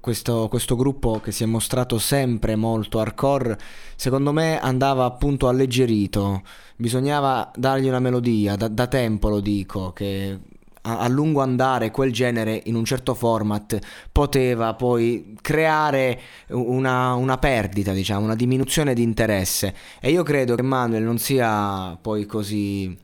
questo, questo, gruppo che si è mostrato sempre molto hardcore, secondo me andava appunto alleggerito, bisognava dargli una melodia, da, da tempo lo dico, che a, a, lungo andare quel genere in un certo format poteva poi creare una, una perdita, diciamo, una diminuzione di interesse. E io credo che Manuel non sia poi così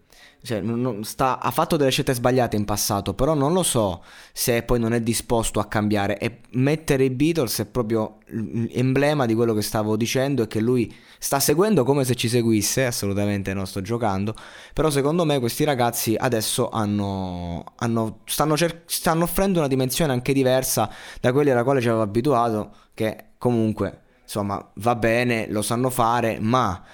cioè, sta, ha fatto delle scelte sbagliate in passato, però non lo so se poi non è disposto a cambiare. E mettere i Beatles è proprio l'emblema di quello che stavo dicendo e che lui sta seguendo come se ci seguisse, assolutamente non sto giocando, però secondo me questi ragazzi adesso hanno, hanno, stanno, cer- stanno offrendo una dimensione anche diversa da quelli alla quale ci avevo abituato, che comunque insomma va bene, lo sanno fare, ma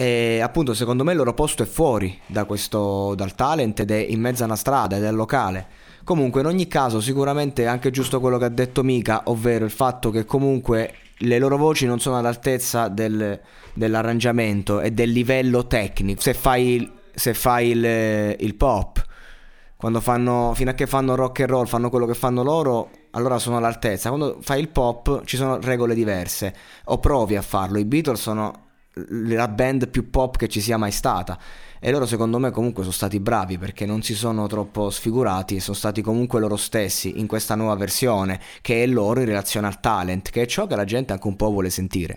e appunto secondo me il loro posto è fuori da questo, dal talent ed è in mezzo a una strada ed è locale. Comunque in ogni caso sicuramente è anche giusto quello che ha detto Mika, ovvero il fatto che comunque le loro voci non sono all'altezza del, dell'arrangiamento e del livello tecnico. Se fai, se fai il, il pop, quando fanno, fino a che fanno rock and roll, fanno quello che fanno loro, allora sono all'altezza. Quando fai il pop ci sono regole diverse, o provi a farlo. I Beatles sono la band più pop che ci sia mai stata. E loro secondo me comunque sono stati bravi perché non si sono troppo sfigurati, sono stati comunque loro stessi in questa nuova versione che è loro in relazione al talent, che è ciò che la gente anche un po' vuole sentire.